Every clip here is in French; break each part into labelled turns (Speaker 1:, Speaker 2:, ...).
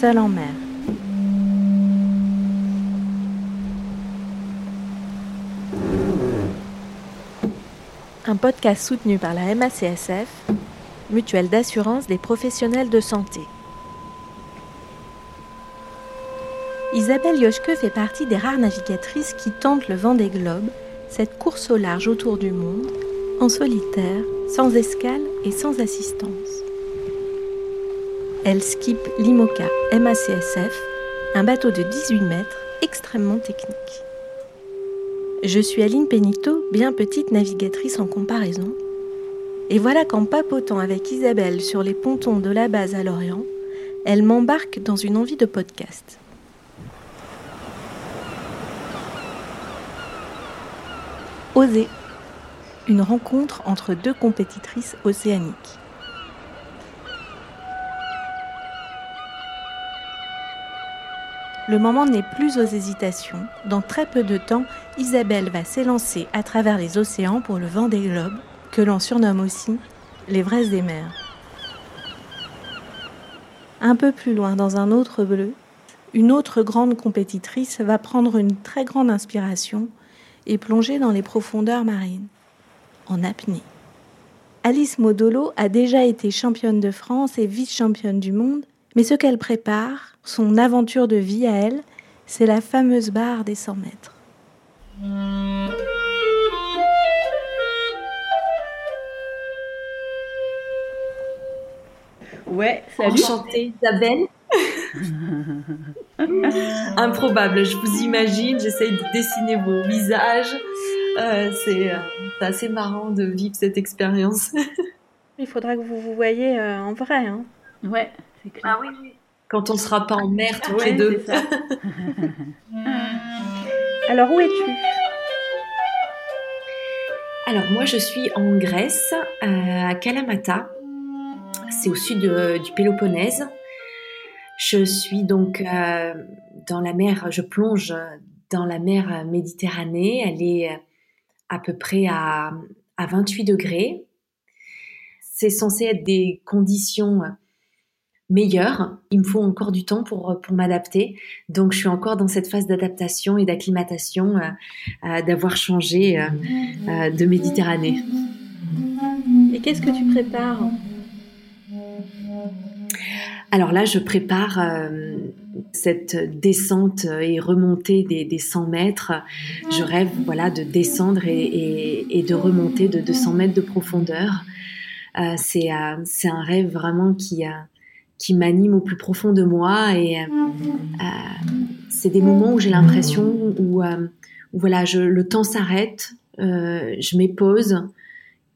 Speaker 1: seul en mer. Un podcast soutenu par la MACSF, mutuelle d'assurance des professionnels de santé. Isabelle Yoshke fait partie des rares navigatrices qui tentent le vent des globes, cette course au large autour du monde, en solitaire, sans escale et sans assistance. Elle skip l'IMOCA MACSF, un bateau de 18 mètres extrêmement technique. Je suis Aline Pénito, bien petite navigatrice en comparaison. Et voilà qu'en papotant avec Isabelle sur les pontons de la base à Lorient, elle m'embarque dans une envie de podcast. Oser. Une rencontre entre deux compétitrices océaniques. Le moment n'est plus aux hésitations. Dans très peu de temps, Isabelle va s'élancer à travers les océans pour le vent des globes, que l'on surnomme aussi vraies des mers. Un peu plus loin, dans un autre bleu, une autre grande compétitrice va prendre une très grande inspiration et plonger dans les profondeurs marines, en apnée. Alice Modolo a déjà été championne de France et vice-championne du monde, mais ce qu'elle prépare, son aventure de vie à elle, c'est la fameuse barre des 100 mètres.
Speaker 2: Ouais, salut. Enchantée, Isabelle. Improbable, je vous imagine, j'essaye de dessiner vos visages. Euh, c'est assez marrant de vivre cette expérience.
Speaker 1: Il faudra que vous vous voyez euh, en vrai. Hein.
Speaker 2: Ouais, clair. Ah oui, oui. Quand on ne sera pas en mer toutes les deux.
Speaker 1: Alors où es-tu?
Speaker 2: Alors moi je suis en Grèce, euh, à Kalamata. C'est au sud du Péloponnèse. Je suis donc euh, dans la mer, je plonge dans la mer Méditerranée. Elle est à peu près à, à 28 degrés. C'est censé être des conditions meilleures. Il me faut encore du temps pour, pour m'adapter. Donc, je suis encore dans cette phase d'adaptation et d'acclimatation euh, euh, d'avoir changé de Méditerranée.
Speaker 1: Et qu'est-ce que tu prépares?
Speaker 2: Alors là, je prépare euh, cette descente et remontée des, des, 100 mètres. Je rêve voilà, de descendre et, et, de remonter de 200 mètres de profondeur. Euh, c'est euh, un rêve vraiment qui, euh, qui m'anime au plus profond de moi et euh, c'est des moments où j'ai l'impression où, où, voilà, je, le temps s'arrête, je m'épose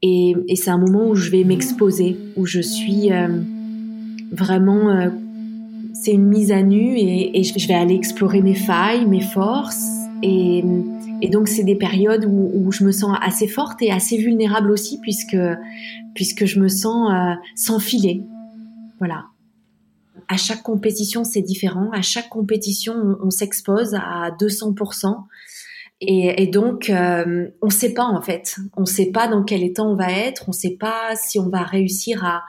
Speaker 2: et, et c'est un moment où je vais m'exposer, où je suis vraiment, euh, c'est une mise à nu et, je vais aller explorer mes failles, mes forces. Et, donc, c'est des périodes où, je me sens assez forte et assez vulnérable aussi, puisque, puisque je me sens euh, sans filet. Voilà. À chaque compétition, c'est différent. À chaque compétition, on, s'expose à 200%. Et, et donc, euh, on ne sait pas en fait. On ne sait pas dans quel état on va être. On ne sait pas si on va réussir à,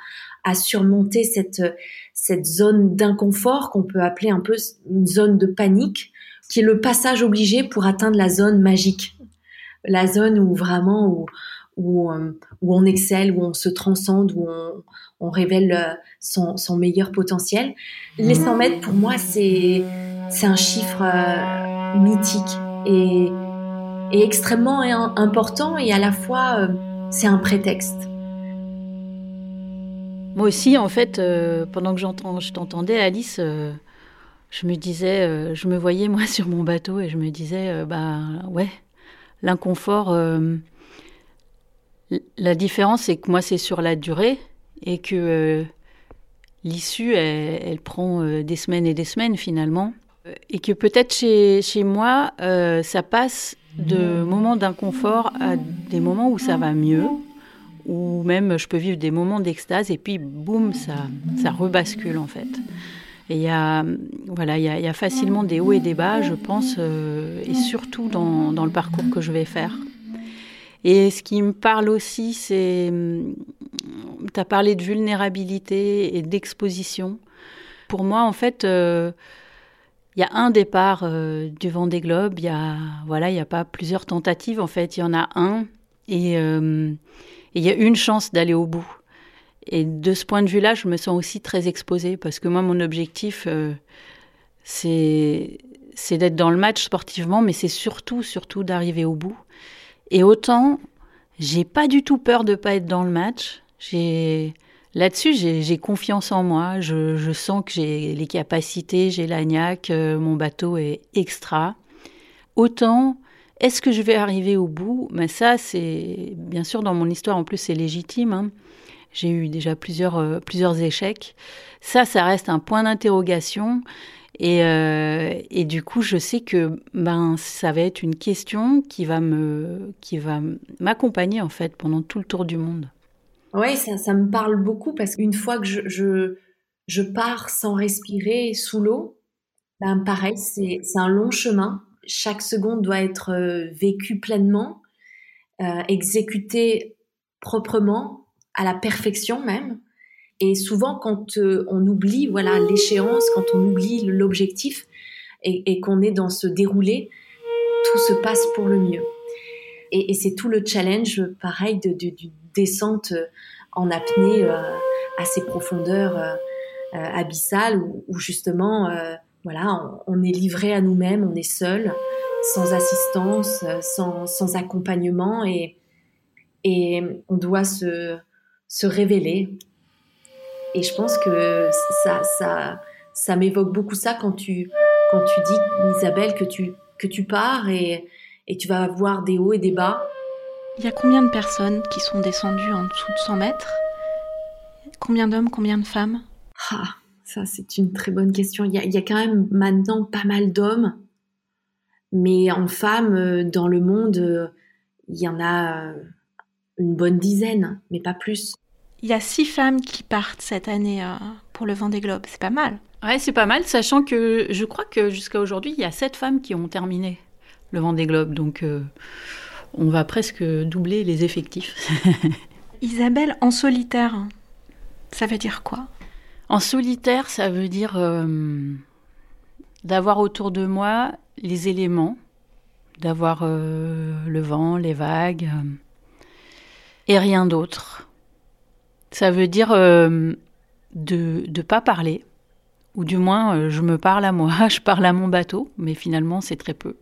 Speaker 2: surmonter cette, zone d'inconfort qu'on peut appeler un peu une zone de panique, qui est le passage obligé pour atteindre la zone magique, la zone où vraiment où, euh, où on excelle, où on se transcende, où on, on révèle euh, son, meilleur potentiel. Les 100 mètres, pour moi, c'est un chiffre euh, mythique et, et extrêmement important et à la fois c'est un prétexte.
Speaker 3: Moi aussi, en fait, euh, pendant que je t'entendais, Alice, euh, je me disais, euh, je me voyais moi sur mon bateau et je me disais, bah ouais, l'inconfort. la différence, c'est que moi, c'est sur la durée et que l'issue, elle, prend des semaines et des semaines finalement. Et que peut-être chez, chez moi, ça passe de moments d'inconfort à des moments où ça va mieux ou même je peux vivre des moments d'extase et puis boum, ça, ça rebascule en fait. Et il y a, a, facilement des hauts et des bas, je pense, euh, et surtout dans, dans, le parcours que je vais faire. Et ce qui me parle aussi, c'est, tu as parlé de vulnérabilité et d'exposition. Pour moi, en fait, il y a un départ du Vendée Globe. Il voilà, il y a pas plusieurs tentatives. En fait, il y en a un et il y a une chance d'aller au bout. Et de ce point de vue-là, je me sens aussi très exposée parce que moi, mon objectif, c'est c'est d'être dans le match sportivement, mais c'est surtout, surtout d'arriver au bout. Et autant, j'ai pas du tout peur de pas être dans le match. J'ai là-dessus, j'ai confiance en moi. Je, sens que j'ai les capacités, j'ai l'agnac, euh, mon bateau est extra. Autant, est-ce que je vais arriver au bout? Mais ça, c'est bien sûr dans mon histoire. En plus, c'est légitime. Hein. J'ai eu déjà plusieurs, euh, plusieurs échecs. Ça, ça reste un point d'interrogation. Et, euh, et, du coup, je sais que ben ça va être une question qui va me qui va m'accompagner en fait pendant tout le tour du monde.
Speaker 2: Oui, ça, me parle beaucoup parce qu'une fois que je, je, je pars sans respirer sous l'eau, ben pareil, c'est un long chemin. Chaque seconde doit être euh, vécue pleinement, euh, exécutée proprement, à la perfection même. Et souvent, quand euh, on oublie voilà l'échéance, quand on oublie l'objectif et, qu'on est dans ce déroulé, tout se passe pour le mieux. Et, c'est tout le challenge, pareil, de, descente en apnée euh, à ces profondeurs euh, abyssales où, justement, voilà, on, est livré à nous-mêmes, on est seul, sans assistance, sans, sans accompagnement et, et on doit se, se révéler et je pense que ça, ça, ça m'évoque beaucoup ça quand tu, quand tu dis, Isabelle, que tu, que tu pars et, et tu vas avoir des hauts et des bas.
Speaker 1: Il y a combien de personnes qui sont descendues en dessous de 100 mètres? Combien d'hommes, combien de femmes?
Speaker 2: Ah, Ça, c'est une très bonne question. Il y, a, il y a quand même maintenant pas mal d'hommes, mais en femmes, euh, dans le monde, euh, il y en a euh, une bonne dizaine, mais pas plus.
Speaker 1: Il y a six femmes qui partent cette année euh, pour le Vendée Globe. C'est pas mal.
Speaker 3: Ouais, c'est pas mal, sachant que je crois que jusqu'à aujourd'hui, il y a sept femmes qui ont terminé le Vendée Globe. Donc, euh, on va presque doubler les effectifs.
Speaker 1: Isabelle, en solitaire, ça veut dire quoi?
Speaker 3: En solitaire, ça veut dire euh, d'avoir autour de moi les éléments, d'avoir le vent, les vagues, et rien d'autre. Ça veut dire euh, de ne pas parler, ou du moins euh, je me parle à moi, je parle à mon bateau, mais finalement c'est très peu.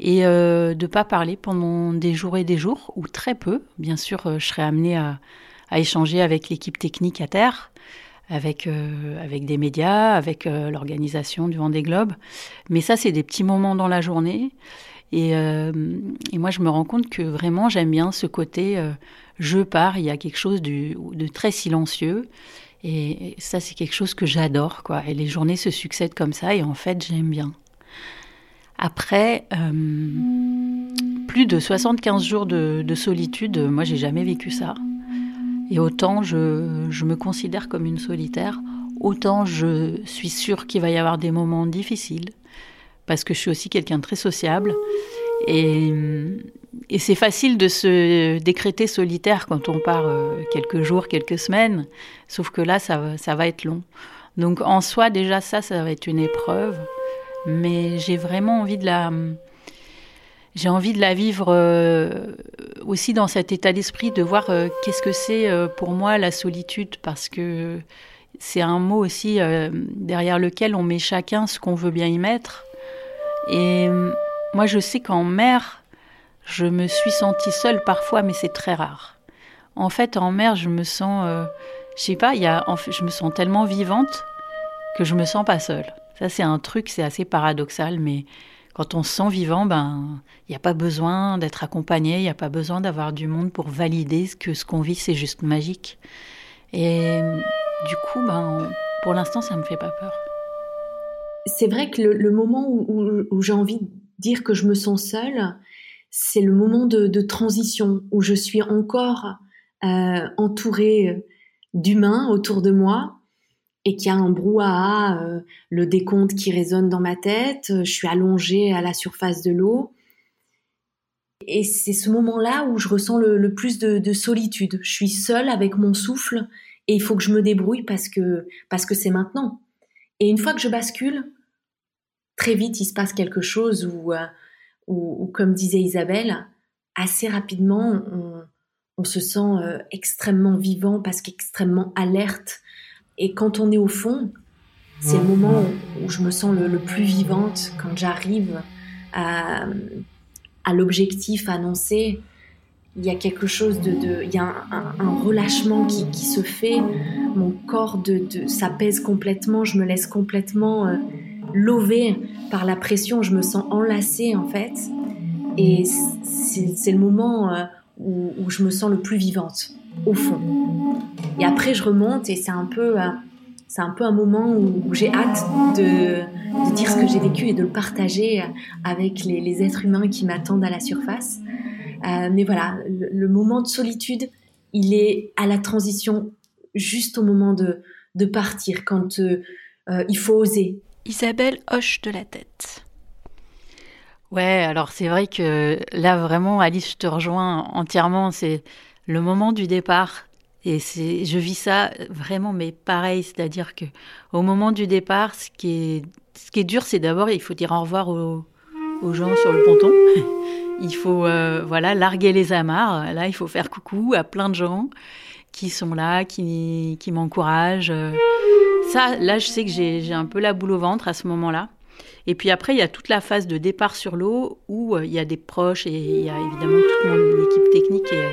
Speaker 3: Et euh, de pas parler pendant des jours et des jours, ou très peu. Bien sûr, je serai amenée à, échanger avec l'équipe technique à terre, avec, avec des médias, avec l'organisation du Vendée Globe. Mais ça, c'est des petits moments dans la journée. Et, et, moi, je me rends compte que vraiment, j'aime bien ce côté je pars, il y a quelque chose de, très silencieux. Et ça, c'est quelque chose que j'adore. Et les journées se succèdent comme ça, et en fait, j'aime bien. Après, euh, plus de 75 jours de, solitude, moi, j'ai jamais vécu ça. Et autant je, je, me considère comme une solitaire, autant je suis sûre qu'il va y avoir des moments difficiles, parce que je suis aussi quelqu'un de très sociable. Et, et c'est facile de se décréter solitaire quand on part euh, quelques jours, quelques semaines, sauf que là, ça, ça va être long. Donc en soi, déjà ça, ça va être une épreuve, mais j'ai vraiment envie de la... J'ai envie de la vivre euh, aussi dans cet état d'esprit, de voir euh, qu'est-ce que c'est pour moi la solitude, parce que c'est un mot aussi derrière lequel on met chacun ce qu'on veut bien y mettre. Et moi, je sais qu'en mer, je me suis sentie seule parfois, mais c'est très rare. En fait, en mer, je me sens, euh, je sais pas, y a, je me sens tellement vivante que je me sens pas seule. Ça, c'est un truc, c'est assez paradoxal, mais quand on se sent vivant, ben, il n'y a pas besoin d'être accompagné, il n'y a pas besoin d'avoir du monde pour valider que ce qu'on vit, c'est juste magique. Et du coup, ben, pour l'instant, ça me fait pas peur.
Speaker 2: C'est vrai que le, moment où, j'ai envie de dire que je me sens seule, c'est le moment de, transition où je suis encore euh, entourée d'humains autour de moi et qu'il y a un brouhaha, euh, le décompte qui résonne dans ma tête, je suis allongée à la surface de l'eau. Et c'est ce moment-là où je ressens le, plus de, solitude. Je suis seule avec mon souffle et il faut que je me débrouille parce que parce que c'est maintenant. Et une fois que je bascule, très vite, il se passe quelque chose où, où, comme disait Isabelle, assez rapidement, on, se sent extrêmement vivant parce qu'extrêmement alerte. Et quand on est au fond, c'est le moment où, je me sens le, plus vivante, quand j'arrive à, à l'objectif annoncé. Il y a quelque chose de, de il y a un, relâchement qui, qui, se fait. Mon corps de, de s'apaise complètement. Je me laisse complètement euh, par la pression. Je me sens enlacée en fait. Et c'est le moment euh, où, je me sens le plus vivante, au fond. Et après, je remonte et c'est un peu. Euh, un peu un moment où, j'ai hâte de, dire ce que j'ai vécu et de le partager avec les, êtres humains qui m'attendent à la surface. Euh, mais voilà, le, moment de solitude, il est à la transition juste au moment de, partir, quand euh, euh, il faut oser.
Speaker 1: Isabelle hoche de la tête.
Speaker 3: Ouais, alors c'est vrai que là vraiment, Alice, je te rejoins entièrement. C'est le moment du départ et c'est, je vis ça vraiment, mais pareil, c'est-à-dire que au moment du départ, ce qui est, ce qui est dur, c'est d'abord, il faut dire au revoir aux, gens sur le ponton. il faut, euh, voilà, larguer les amarres. Là, il faut faire coucou à plein de gens qui sont là, qui, qui m'encouragent. Ça, là, je sais que j'ai, un peu la boule au ventre à ce moment-là. Et puis après, il y a toute la phase de départ sur l'eau où euh, il y a des proches et il y a évidemment toute mon équipe technique et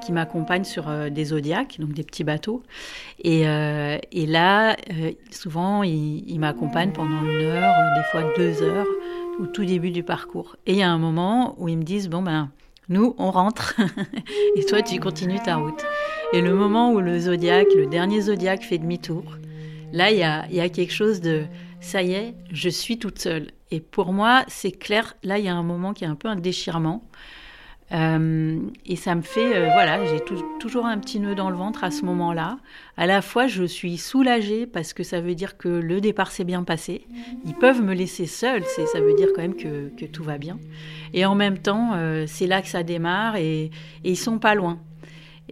Speaker 3: qui m'accompagnent sur euh, des zodiacs, donc des petits bateaux. Et, euh, là, euh, souvent, ils, ils m'accompagnent pendant une heure, des fois deux heures, au tout début du parcours. Et il y a un moment où ils me disent, bon ben, nous, on rentre, et toi, tu continues ta route. Et le moment où le zodiaque, le dernier zodiaque fait demi-tour, là, il y a, quelque chose de, ça y est, je suis toute seule. Et pour moi, c'est clair, là, il y a un moment qui est un peu un déchirement. Euh, et ça me fait, euh, voilà, j'ai toujours un petit nœud dans le ventre à ce moment-là. À la fois, je suis soulagée parce que ça veut dire que le départ s'est bien passé. Ils peuvent me laisser seule, ça veut dire quand même que, que, tout va bien. Et en même temps, euh, c'est là que ça démarre et, et, ils sont pas loin.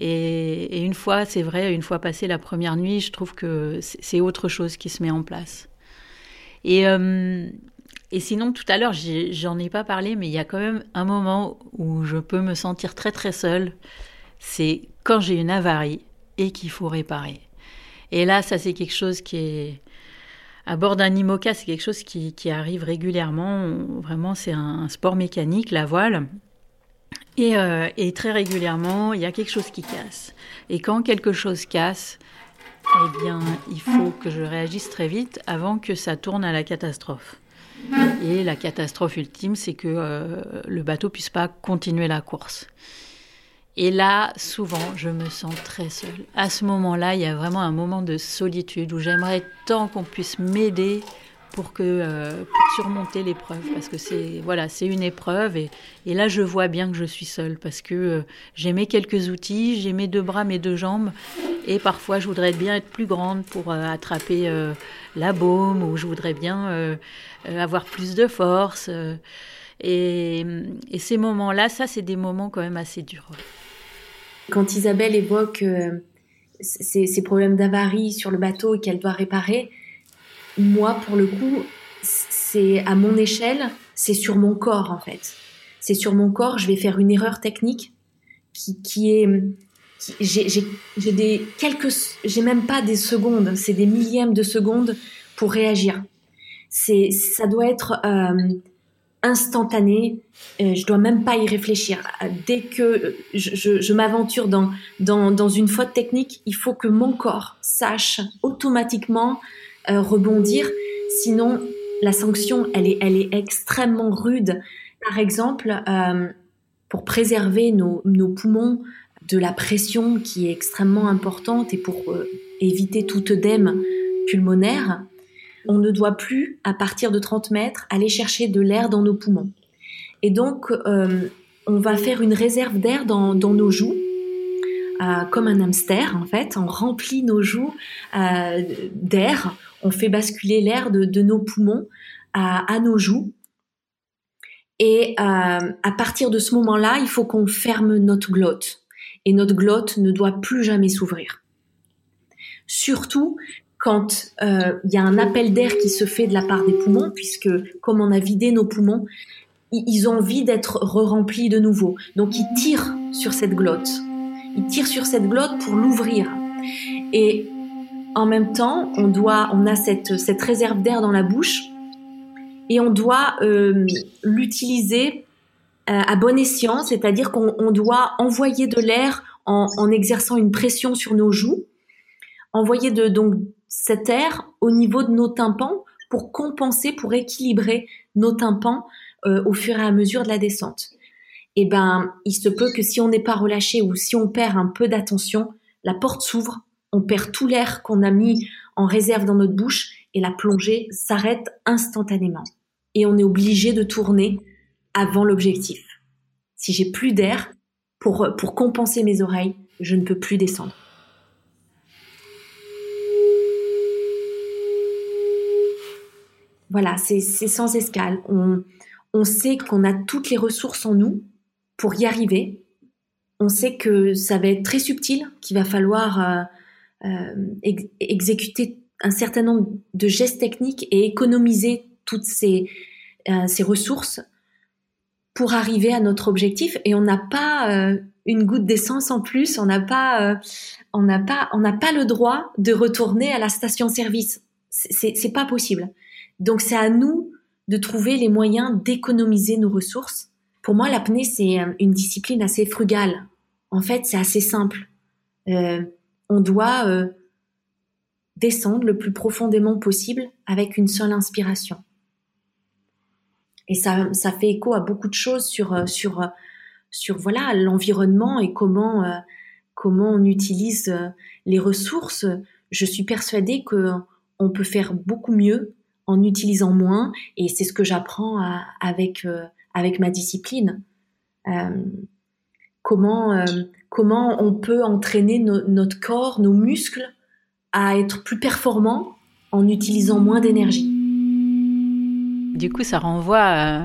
Speaker 3: Et, une fois, c'est vrai, une fois passé la première nuit, je trouve que c'est autre chose qui se met en place. Et et sinon, tout à l'heure, j'en ai pas parlé, mais il y a quand même un moment où je peux me sentir très très seule. C'est quand j'ai une avarie et qu'il faut réparer. Et là, ça c'est quelque chose qui est à bord d'un IMOCA, c'est quelque chose qui, arrive régulièrement. Vraiment, c'est un, sport mécanique, la voile. Et, euh, et, très régulièrement, il y a quelque chose qui casse. Et quand quelque chose casse, eh bien, il faut que je réagisse très vite avant que ça tourne à la catastrophe. Et la catastrophe ultime, c'est que euh, le bateau puisse pas continuer la course. Et là, souvent, je me sens très seule. À ce moment-là, il y a vraiment un moment de solitude où j'aimerais tant qu'on puisse m'aider euh, pour surmonter l'épreuve parce que c'est voilà c'est une épreuve et, là je vois bien que je suis seule parce que euh, j'ai mes quelques outils j'ai mes deux bras mes deux jambes et parfois je voudrais bien être plus grande pour attraper la baume ou je voudrais bien euh, avoir plus de force. Euh, et, ces moments-là, ça, c'est des moments quand même assez durs.
Speaker 2: Quand Isabelle évoque euh, ces, problèmes d'avarie sur le bateau qu'elle doit réparer, moi, pour le coup, c'est à mon échelle, c'est sur mon corps en fait. C'est sur mon corps, je vais faire une erreur technique qui, est j'ai des quelques j'ai même pas des secondes c'est des millièmes de secondes pour réagir ça doit être euh, instantané. Euh, je dois même pas y réfléchir. Dès que je, je, m'aventure dans, dans, dans une faute technique, il faut que mon corps sache automatiquement euh, rebondir. Sinon, la sanction, elle est, elle est extrêmement rude. Par exemple, euh, pour préserver nos, nos poumons de la pression qui est extrêmement importante et pour euh, éviter toute œdème pulmonaire, on ne doit plus, à partir de 30 mètres, aller chercher de l'air dans nos poumons. Et donc, on va faire une réserve d'air dans, nos joues, euh, comme un hamster en fait. On remplit nos joues euh, d'air, on fait basculer l'air de, nos poumons à, nos joues. Et à partir de ce moment-là, il faut qu'on ferme notre glotte. Et notre glotte ne doit plus jamais s'ouvrir. Surtout quand il y a un appel d'air qui se fait de la part des poumons, puisque comme on a vidé nos poumons, ils ont envie d'être re-remplis de nouveau. Donc ils tirent sur cette glotte. Ils tirent sur cette glotte pour l'ouvrir. Et en même temps, on doit, on a cette, réserve d'air dans la bouche et on doit euh, l'utiliser euh, à bon escient, c'est-à-dire qu'on doit envoyer de l'air en, en, exerçant une pression sur nos joues, envoyer de, donc cet air au niveau de nos tympans pour compenser, pour équilibrer nos tympans euh, au fur et à mesure de la descente. Eh ben, il se peut que si on n'est pas relâché ou si on perd un peu d'attention, la porte s'ouvre, on perd tout l'air qu'on a mis en réserve dans notre bouche et la plongée s'arrête instantanément. Et on est obligé de tourner avant l'objectif. Si j'ai plus d'air pour, pour compenser mes oreilles, je ne peux plus descendre. Voilà, c'est sans escale. On, on sait qu'on a toutes les ressources en nous pour y arriver. On sait que ça va être très subtil, qu'il va falloir euh, euh, exécuter un certain nombre de gestes techniques et économiser toutes ces, euh, ces ressources pour arriver à notre objectif. Et on n'a pas une goutte d'essence en plus, on n'a pas, on n'a pas, on n'a pas le droit de retourner à la station-service. C'est pas possible. Donc c'est à nous de trouver les moyens d'économiser nos ressources. Pour moi, l'apnée, c'est euh, une discipline assez frugale. En fait, c'est assez simple. Euh, on doit euh, descendre le plus profondément possible avec une seule inspiration. Et ça, ça fait écho à beaucoup de choses sur, sur, sur voilà l'environnement et comment, comment on utilise les ressources. Je suis persuadée que on peut faire beaucoup mieux en utilisant moins. Et c'est ce que j'apprends avec, avec ma discipline. Euh, comment, euh, comment on peut entraîner notre corps, nos muscles à être plus performants en utilisant moins d'énergie?
Speaker 3: Du coup, ça renvoie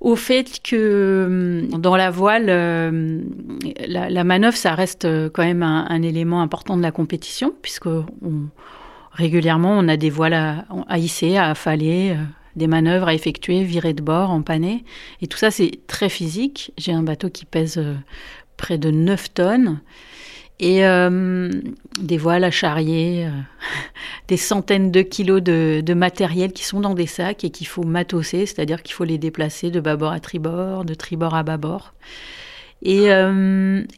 Speaker 3: au fait que dans la voile, la, manœuvre, ça reste quand même un, élément important de la compétition, puisque on, Régulièrement, on a des voiles à, hisser, à affaler, euh, des manœuvres à effectuer, virer de bord, empanner. Et tout ça, c'est très physique. J'ai un bateau qui pèse euh, près de 9 tonnes. Et euh, des voiles à charrier, des centaines de kilos de, matériel qui sont dans des sacs et qu'il faut matosser, c'est-à-dire qu'il faut les déplacer de bâbord à tribord, de tribord à bâbord. Et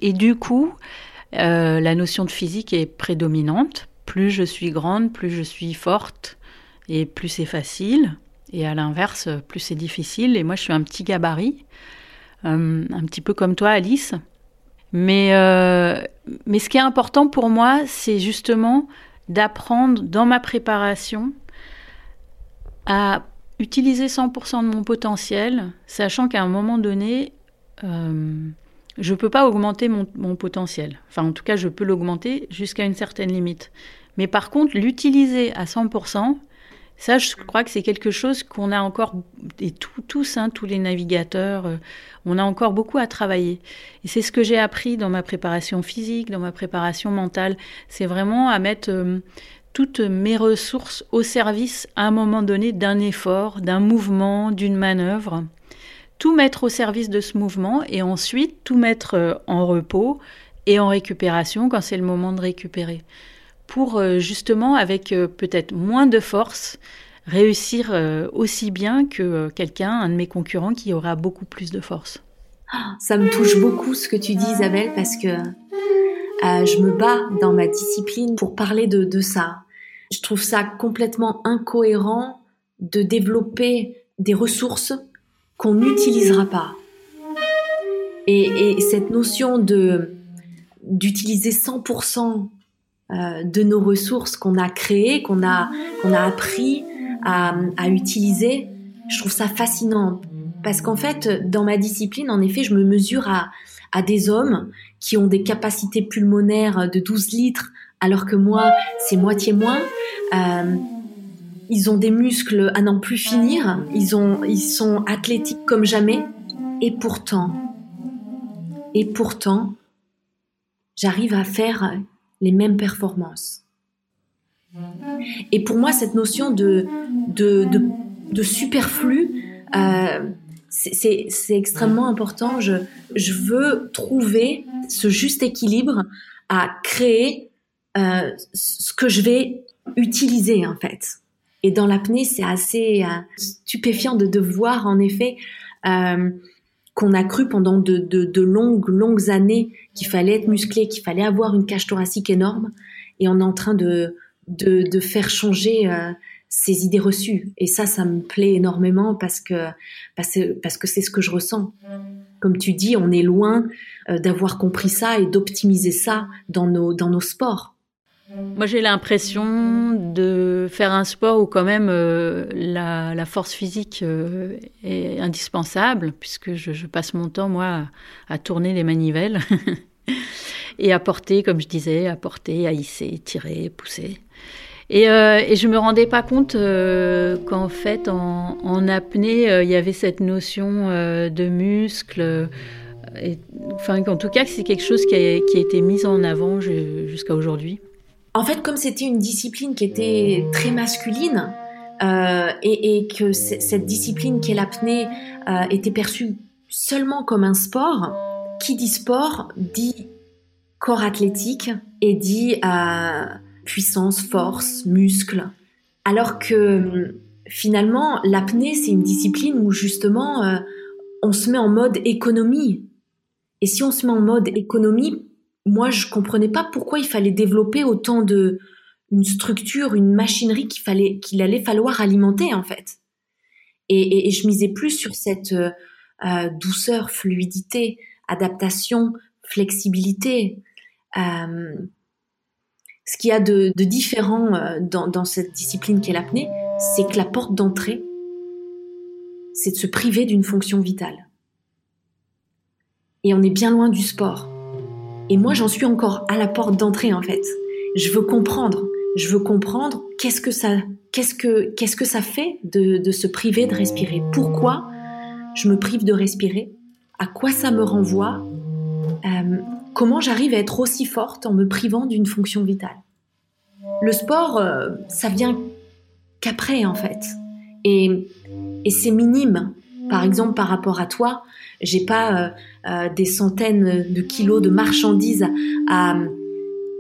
Speaker 3: du coup, la notion de physique est prédominante plus je suis grande, plus je suis forte et plus c'est facile. Et à l'inverse, plus c'est difficile. Et moi, je suis un petit gabarit, euh, un petit peu comme toi, Alice. Mais, euh, mais ce qui est important pour moi, c'est justement d'apprendre dans ma préparation à utiliser 100% de mon potentiel, sachant qu'à un moment donné, euh, je ne peux pas augmenter mon, mon, potentiel. Enfin, en tout cas, je peux l'augmenter jusqu'à une certaine limite. Mais par contre, l'utiliser à 100%, ça, je crois que c'est quelque chose qu'on a encore, et tous, hein, tous les navigateurs, euh, on a encore beaucoup à travailler. Et c'est ce que j'ai appris dans ma préparation physique, dans ma préparation mentale. C'est vraiment à mettre euh, toutes mes ressources au service, à un moment donné, d'un effort, d'un mouvement, d'une manœuvre. Tout mettre au service de ce mouvement et ensuite tout mettre euh, en repos et en récupération quand c'est le moment de récupérer pour euh, justement, avec euh, peut-être moins de force, réussir euh, aussi bien que quelqu'un, un de mes concurrents, qui aura beaucoup plus de force.
Speaker 2: Ça me touche beaucoup ce que tu dis, Isabelle, parce que je me bats dans ma discipline pour parler de, ça. Je trouve ça complètement incohérent de développer des ressources qu'on n'utilisera pas. Et, et, cette notion de d'utiliser 100% euh, de nos ressources qu'on a créées, qu'on a, qu'on a appris à, à utiliser. Je trouve ça fascinant parce qu'en fait, dans ma discipline, en effet, je me mesure à, à des hommes qui ont des capacités pulmonaires de 12 litres, alors que moi, c'est moitié moins. Euh, ils ont des muscles à n'en plus finir. Ils ont, ils sont athlétiques comme jamais. Et pourtant, et pourtant, j'arrive à faire les mêmes performances. Et pour moi, cette notion de, de, superflu, euh, c'est extrêmement important. Je, je veux trouver ce juste équilibre à créer euh, ce que je vais utiliser en fait. Et dans l'apnée, c'est assez euh, stupéfiant de, de voir en effet qu'on a cru pendant de, de, de, longues, longues années qu'il fallait être musclé, qu'il fallait avoir une cage thoracique énorme, et on est en train de, de, de faire changer euh, ces idées reçues. Et ça, ça me plaît énormément parce que parce, que c'est ce que je ressens. Comme tu dis, on est loin euh, d'avoir compris ça et d'optimiser ça dans nos, dans nos sports.
Speaker 3: Moi, j'ai l'impression de faire un sport où quand même euh, la, force physique euh, est indispensable, puisque je, passe mon temps, moi, à, tourner les manivelles et à porter, comme je disais, à porter, à hisser, tirer, pousser. Et, euh, je me rendais pas compte qu'en fait, en, apnée, il y avait cette notion de muscle. Enfin, en tout cas, c'est quelque chose qui a, été mis en avant jusqu'à aujourd'hui.
Speaker 2: En fait, comme c'était une discipline qui était très masculine euh, et, que cette discipline qu'est l'apnée euh, était perçue seulement comme un sport, qui dit sport dit corps athlétique et dit euh, puissance, force, muscle. Alors que finalement, l'apnée, c'est une discipline où justement on se met en mode économie. Et si on se met en mode économie, moi, je comprenais pas pourquoi il fallait développer autant de une structure, une machinerie qu'il fallait, qu'il allait falloir alimenter en fait. Et, je misais plus sur cette euh, euh, douceur, fluidité, adaptation, flexibilité. Euh, ce qu'il y a de, différent dans cette discipline qu'est l'apnée, c'est que la porte d'entrée, c'est de se priver d'une fonction vitale. Et on est bien loin du sport. Et moi, j'en suis encore à la porte d'entrée, en fait. Je veux comprendre. Je veux comprendre qu'est-ce que ça, qu'est-ce que, qu'est-ce que ça fait de, se priver de respirer. Pourquoi je me prive de respirer? À quoi ça me renvoie? Euh, Comment j'arrive à être aussi forte en me privant d'une fonction vitale? Le sport, euh, ça vient qu'après, en fait. Et, et c'est minime. Par exemple, par rapport à toi, j'ai pas euh, euh, des centaines de kilos de marchandises à,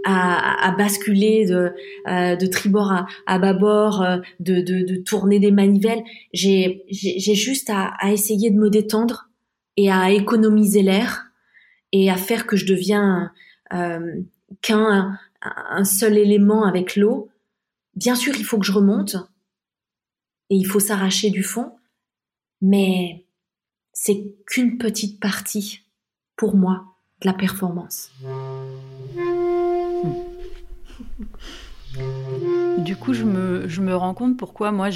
Speaker 2: à, à basculer de, euh, de tribord à, à bâbord, euh, de, de, de, tourner des manivelles. J'ai juste à, à, essayer de me détendre et à économiser l'air et à faire que je deviens euh, qu'un un seul élément avec l'eau. Bien sûr, il faut que je remonte et il faut s'arracher du fond, mais c'est qu'une petite partie, pour moi, de la performance.
Speaker 3: Du coup, je me, je me rends compte pourquoi moi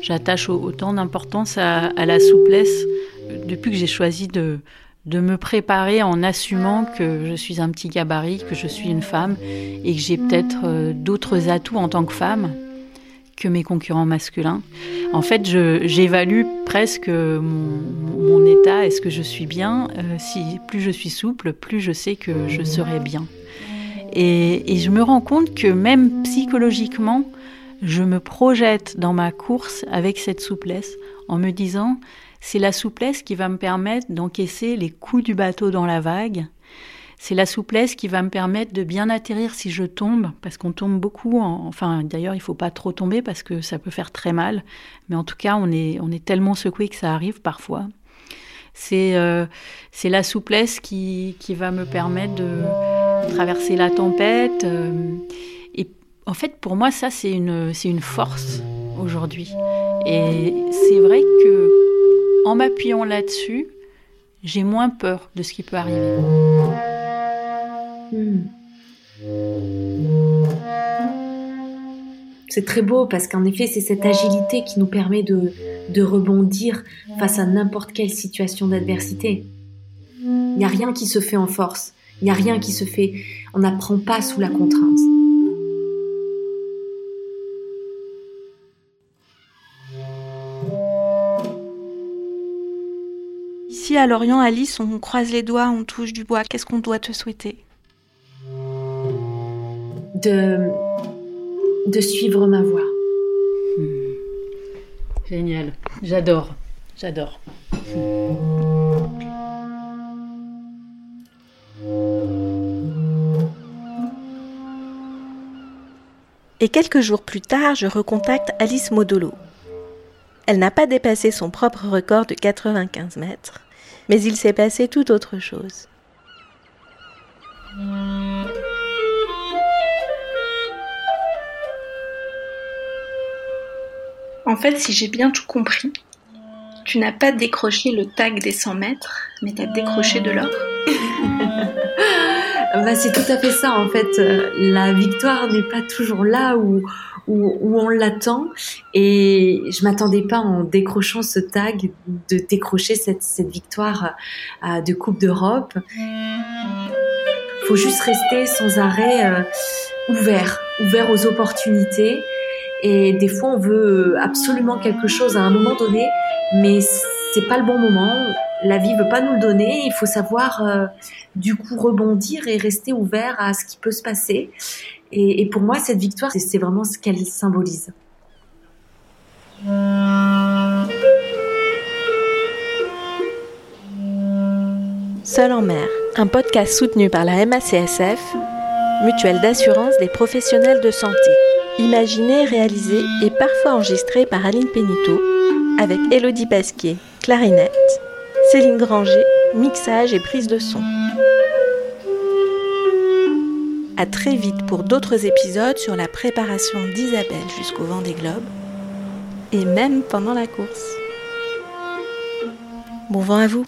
Speaker 3: j'attache autant d'importance à, à, la souplesse depuis que j'ai choisi de, de me préparer en assumant que je suis un petit gabarit, que je suis une femme et que j'ai peut-être euh, d'autres atouts en tant que femme que mes concurrents masculins. En fait, j'évalue presque mon, état. Est-ce que je suis bien euh, Si plus je suis souple, plus je sais que je serai bien. Et, je me rends compte que même psychologiquement, je me projette dans ma course avec cette souplesse en me disant c'est la souplesse qui va me permettre d'encaisser les coups du bateau dans la vague c'est la souplesse qui va me permettre de bien atterrir si je tombe, parce qu'on tombe beaucoup. enfin, d'ailleurs, il faut pas trop tomber parce que ça peut faire très mal. Mais en tout cas, on est, tellement secoué que ça arrive parfois. C'est euh, la souplesse qui, va me permettre de traverser la tempête. Euh, et en fait, pour moi, ça, c'est une, une force aujourd'hui. Et c'est vrai que en m'appuyant là-dessus, j'ai moins peur de ce qui peut arriver. Hmm.
Speaker 2: C'est très beau parce qu'en effet, c'est cette agilité qui nous permet de, de rebondir face à n'importe quelle situation d'adversité. Il n'y a rien qui se fait en force. Il n'y a rien qui se fait. On n'apprend pas sous la contrainte.
Speaker 1: Ici à Lorient, Alice, on croise les doigts, on touche du bois. Qu'est-ce qu'on doit te souhaiter?
Speaker 2: De, de suivre ma voie.
Speaker 3: Hmm. Génial, j'adore, j'adore.
Speaker 1: Et quelques jours plus tard, je recontacte Alice Modolo. Elle n'a pas dépassé son propre record de 95 mètres, mais il s'est passé tout autre chose.
Speaker 4: En fait, si j'ai bien tout compris, tu n'as pas décroché le tag des 100 mètres, mais tu as décroché de l'or.
Speaker 2: bah, c'est tout à fait ça en fait. La victoire n'est pas toujours là où, où, on l'attend et je m'attendais pas en décrochant ce tag de décrocher cette, cette victoire de Coupe d'Europe. Faut juste rester sans arrêt euh, ouvert, ouvert aux opportunités et des fois, on veut absolument quelque chose à un moment donné, mais c'est pas le bon moment. La vie veut pas nous le donner. Il faut savoir, euh, du coup, rebondir et rester ouvert à ce qui peut se passer. Et, et pour moi, cette victoire, c'est vraiment ce qu'elle symbolise.
Speaker 1: Seul en mer, un podcast soutenu par la MACSF, mutuelle d'assurance des professionnels de santé imaginé, réalisé et parfois enregistré par Aline Pénito, avec Elodie Pasquier, clarinette, Céline Granger, mixage et prise de son. À très vite pour d'autres épisodes sur la préparation d'Isabelle jusqu'au vent des globes, et même pendant la course. Bon vent à vous